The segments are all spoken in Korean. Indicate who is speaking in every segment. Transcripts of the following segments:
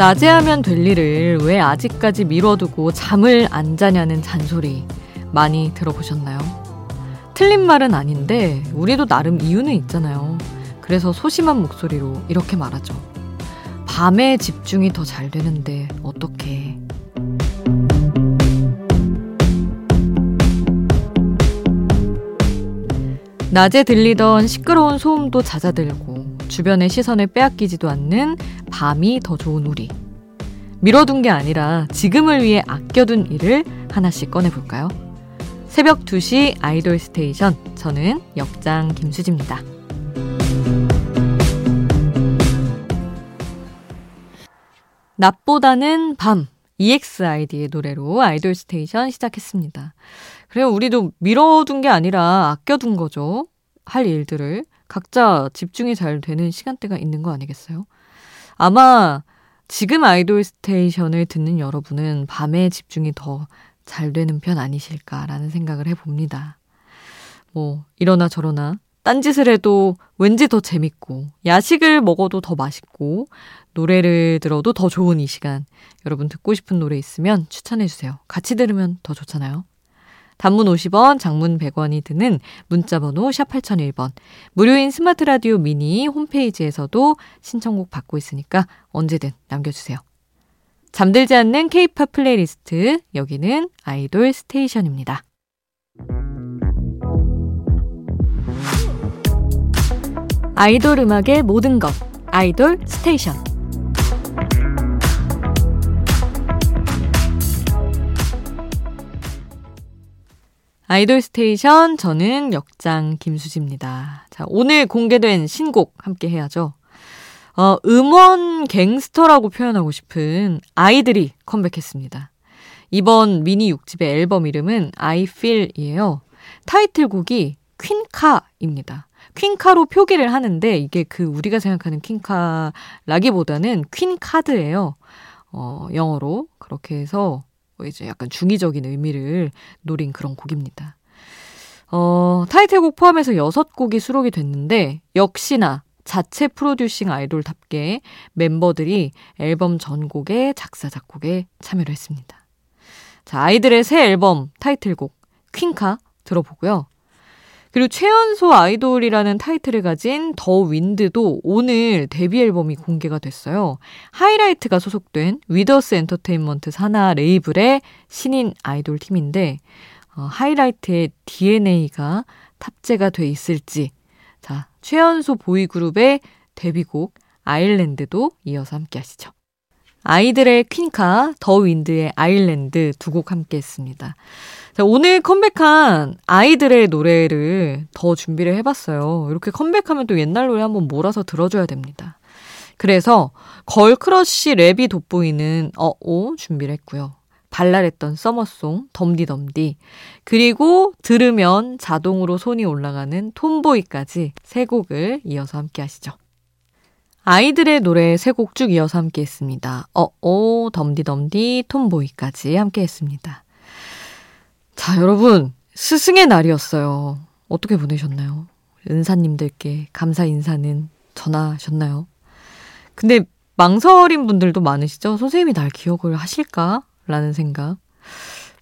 Speaker 1: 낮에 하면 될 일을 왜 아직까지 미뤄두고 잠을 안 자냐는 잔소리 많이 들어보셨나요? 틀린 말은 아닌데 우리도 나름 이유는 있잖아요. 그래서 소심한 목소리로 이렇게 말하죠. 밤에 집중이 더 잘 되는데 어떻게? 낮에 들리던 시끄러운 소음도 잦아들고 주변의 시선을 빼앗기지도 않는 밤이 더 좋은 우리. 미뤄둔 게 아니라 지금을 위해 아껴둔 일을 하나씩 꺼내볼까요? 새벽 2시 아이돌 스테이션. 저는 역장 김수지입니다. 낮보다는 밤. EXID의 노래로 아이돌 스테이션 시작했습니다. 그래요. 우리도 미뤄둔 게 아니라 아껴둔 거죠. 할 일들을. 각자 집중이 잘 되는 시간대가 있는 거 아니겠어요? 아마 지금 아이돌 스테이션을 듣는 여러분은 밤에 집중이 더 잘 되는 편 아니실까라는 생각을 해봅니다. 뭐, 이러나 저러나 딴짓을 해도 왠지 더 재밌고, 야식을 먹어도 더 맛있고, 노래를 들어도 더 좋은 이 시간. 여러분 듣고 싶은 노래 있으면 추천해주세요. 같이 들으면 더 좋잖아요. 단문 50원, 장문 100원이 드는 문자번호 샵 8001번. 무료인 스마트 라디오 미니 홈페이지에서도 신청곡 받고 있으니까 언제든 남겨주세요. 잠들지 않는 케이팝 플레이리스트. 여기는 아이돌 스테이션입니다. 아이돌 음악의 모든 것. 아이돌 스테이션. 아이돌 스테이션 저는 역장 김수지입니다. 자, 오늘 공개된 신곡 함께 해야죠. 어, 음원 갱스터라고 표현하고 싶은 아이들이 컴백했습니다. 이번 미니 6집의 앨범 이름은 I Feel이에요. 타이틀곡이 퀸카입니다. 퀸카로 표기를 하는데 이게 그 우리가 생각하는 퀸카라기보다는 queen card예요. 어, 영어로 그렇게 해서 뭐 이제 약간 중의적인 의미를 노린 그런 곡입니다. 어, 타이틀곡 포함해서 6곡이 수록이 됐는데 역시나 자체 프로듀싱 아이돌답게 멤버들이 앨범 전곡에 작사, 작곡에 참여를 했습니다. 자, 아이들의 새 앨범 타이틀곡 퀸카 들어보고요. 그리고 최연소 아이돌이라는 타이틀을 가진 더 윈드도 오늘 데뷔 앨범이 공개가 됐어요. 하이라이트가 소속된 위더스 엔터테인먼트 산하 레이블의 신인 아이돌 팀인데 어, 하이라이트의 DNA가 탑재가 돼 있을지 자 최연소 보이그룹의 데뷔곡 Island도 이어서 함께 하시죠. 아이들의 퀸카, 더 윈드의 Island 두 곡 함께 했습니다. 자, 오늘 컴백한 아이들의 노래를 더 준비를 해봤어요. 이렇게 컴백하면 또 옛날 노래 한번 몰아서 들어줘야 됩니다. 그래서 girl crush 랩이 돋보이는 Uh-Oh 준비를 했고요. 발랄했던 summer song 덤디덤디 그리고 들으면 자동으로 손이 올라가는 Tomboy까지 세 곡을 이어서 함께 하시죠. 아이들의 노래 세 곡 쭉 이어서 함께 했습니다. Uh-Oh 덤디덤디 Tomboy까지 함께 했습니다. 자, 여러분, 스승의 날이었어요. 어떻게 보내셨나요? 은사님들께 감사 인사는 전하셨나요? 근데 망설인 분들도 많으시죠? 선생님이 날 기억을 하실까? 라는 생각.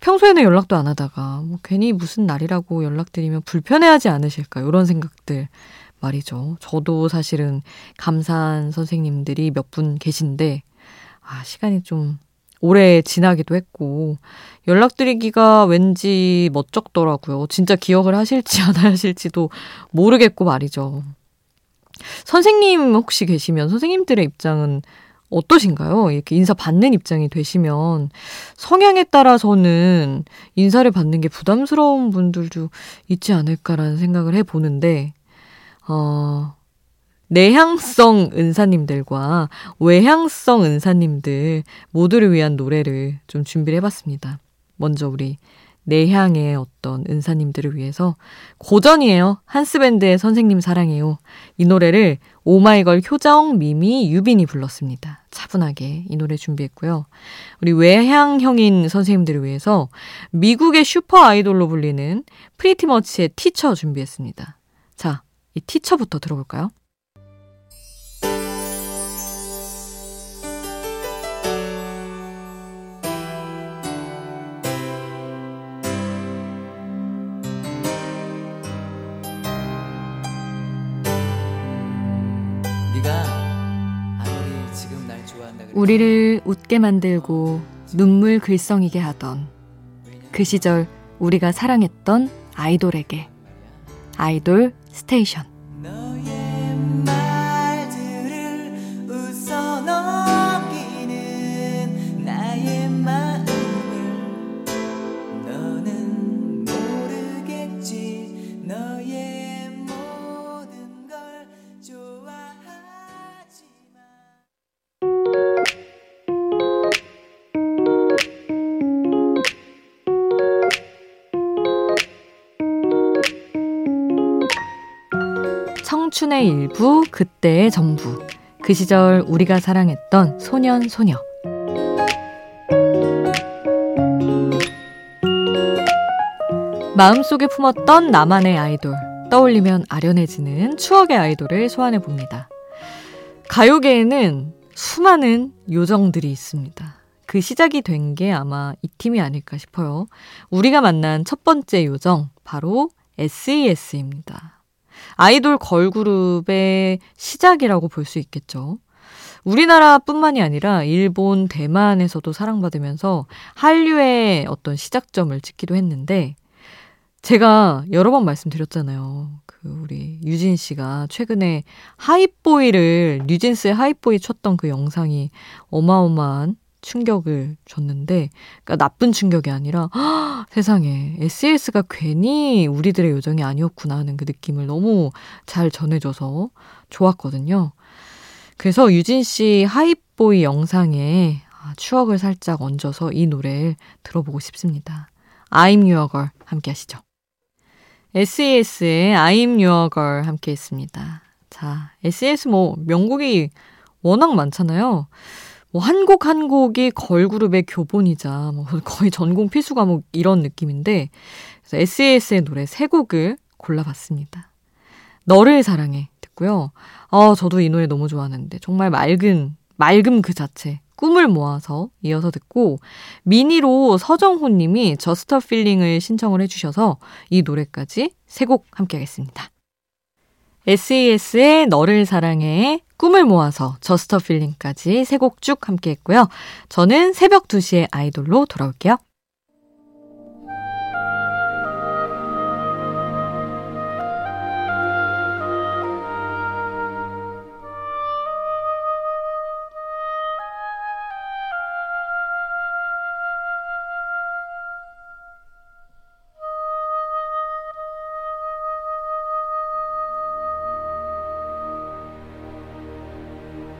Speaker 1: 평소에는 연락도 안 하다가, 뭐 괜히 무슨 날이라고 연락드리면 불편해하지 않으실까? 이런 생각들 말이죠. 저도 사실은 감사한 선생님들이 몇 분 계신데, 아, 시간이 좀 오래 지나기도 했고 연락드리기가 왠지 멋쩍더라고요. 진짜 기억을 하실지 안 하실지도 모르겠고 말이죠. 선생님 혹시 계시면 선생님들의 입장은 어떠신가요? 이렇게 인사 받는 입장이 되시면 성향에 따라서는 인사를 받는 게 부담스러운 분들도 있지 않을까라는 생각을 해 보는데, 어, 내향성 은사님들과 외향성 은사님들 모두를 위한 노래를 좀 준비를 해봤습니다. 먼저 우리 내향형 어떤 은사님들을 위해서 고전이에요. 한스밴드의 선생님 사랑해요. 이 노래를 오마이걸 효정, 미미, 유빈이 불렀습니다. 차분하게 이 노래 준비했고요. 우리 외향형인 선생님들을 위해서 미국의 슈퍼 아이돌로 불리는 PRETTYMUCH의 Teacher 준비했습니다. 자, 이 Teacher부터 들어볼까요? 우리를 웃게 만들고 눈물 글썽이게 하던 그 시절 우리가 사랑했던 아이돌에게 아이돌 스테이션 청춘의 일부, 그때의 전부. 그 시절 우리가 사랑했던 소년, 소녀. 마음속에 품었던 나만의 아이돌. 떠올리면 아련해지는 추억의 아이돌을 소환해 봅니다. 가요계에는 수많은 요정들이 있습니다. 그 시작이 된 게 아마 이 팀이 아닐까 싶어요. 우리가 만난 첫 번째 요정, 바로 SES입니다. 아이돌 걸그룹의 시작이라고 볼 수 있겠죠. 우리나라뿐만이 아니라 일본, 대만에서도 사랑받으면서 한류의 어떤 시작점을 찍기도 했는데 제가 여러 번 말씀드렸잖아요. 그 우리 유진 씨가 최근에 하이보이를 뉴진스의 하이보이 쳤던 그 영상이 어마어마한 충격을 줬는데, 그러니까 나쁜 충격이 아니라 허, 세상에 SES가 괜히 우리들의 요정이 아니었구나 하는 그 느낌을 너무 잘 전해줘서 좋았거든요. 그래서 유진 씨 하이보이 영상에 아, 추억을 살짝 얹어서 이 노래를 들어보고 싶습니다. I'm Your Girl 함께 하시죠. SES의 I'm Your Girl 함께 했습니다. 자, SES 뭐 명곡이 워낙 많잖아요. 뭐 한 곡 한 곡이 걸그룹의 교본이자 뭐 거의 전공 필수 과목 이런 느낌인데 그래서 SES의 노래 세 곡을 골라봤습니다. 너를 사랑해 듣고요. 아 저도 이 노래 너무 좋아하는데 정말 맑은 맑음 그 자체 꿈을 모아서 이어서 듣고 미니로 서정호 님이 Just a Feeling을 신청을 해주셔서 이 노래까지 세 곡 함께 하겠습니다. SES의 너를 사랑해 꿈을 모아서 저스터 필링까지 세 곡 쭉 함께 했고요. 저는 새벽 2시에 아이돌로 돌아올게요.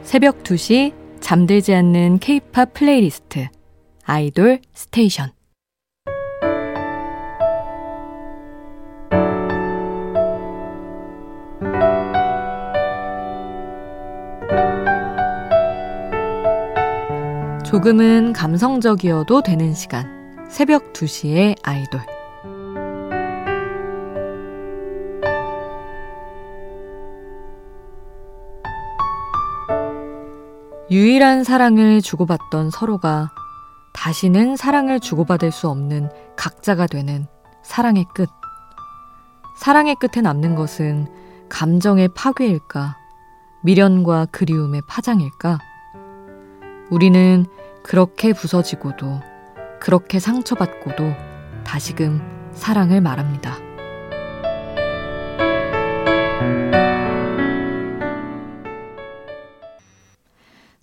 Speaker 1: 새벽 2시 잠들지 않는 케이팝 플레이리스트 아이돌 스테이션. 조금은 감성적이어도 되는 시간. 새벽 2시의 아이돌 유일한 사랑을 주고받던 서로가 다시는 사랑을 주고받을 수 없는 각자가 되는 사랑의 끝. 사랑의 끝에 남는 것은 감정의 파괴일까? 미련과 그리움의 파장일까? 우리는 그렇게 부서지고도, 그렇게 상처받고도 다시금 사랑을 말합니다.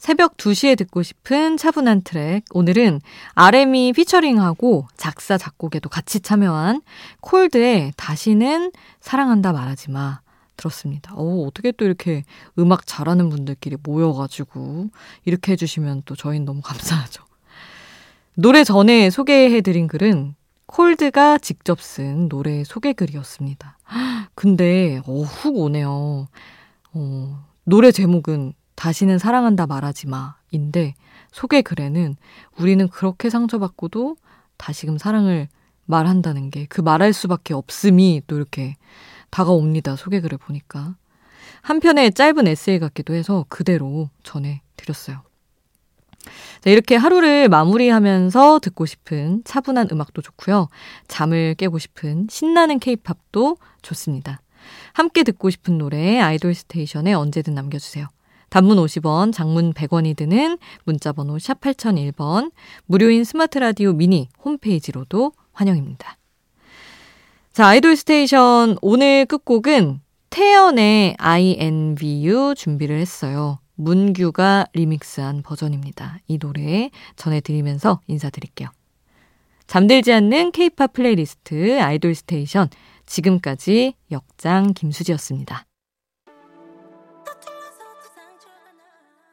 Speaker 1: 새벽 2시에 듣고 싶은 차분한 트랙. 오늘은 RM이 피처링하고 작사, 작곡에도 같이 참여한 콜드의 다시는 사랑한다 말하지 마. 들었습니다. 어, 어떻게 또 이렇게 음악 잘하는 분들끼리 모여가지고 이렇게 해주시면 또 저희는 너무 감사하죠. 노래 전에 소개해드린 글은 콜드가 직접 쓴 노래 소개 글이었습니다. 근데, 어, 훅 오네요. 어, 노래 제목은 다시는 사랑한다 말하지 마. 인데 소개 글에는 우리는 그렇게 상처받고도 다시금 사랑을 말한다는 게 그 말할 수밖에 없음이 또 이렇게 다가옵니다. 소개 글을 보니까. 한편의 짧은 에세이 같기도 해서 그대로 전해드렸어요. 자, 이렇게 하루를 마무리하면서 듣고 싶은 차분한 음악도 좋고요. 잠을 깨고 싶은 신나는 케이팝도 좋습니다. 함께 듣고 싶은 노래 아이돌 스테이션에 언제든 남겨주세요. 단문 50원, 장문 100원이 드는 문자번호 샵 8001번, 무료인 스마트 라디오 미니 홈페이지로도 환영입니다. 자, 아이돌 스테이션 오늘 끝곡은 태연의 INVU 준비를 했어요. 문규가 리믹스한 버전입니다. 이 노래 전해드리면서 인사드릴게요. 잠들지 않는 케이팝 플레이리스트 아이돌 스테이션 지금까지 역장 김수지였습니다.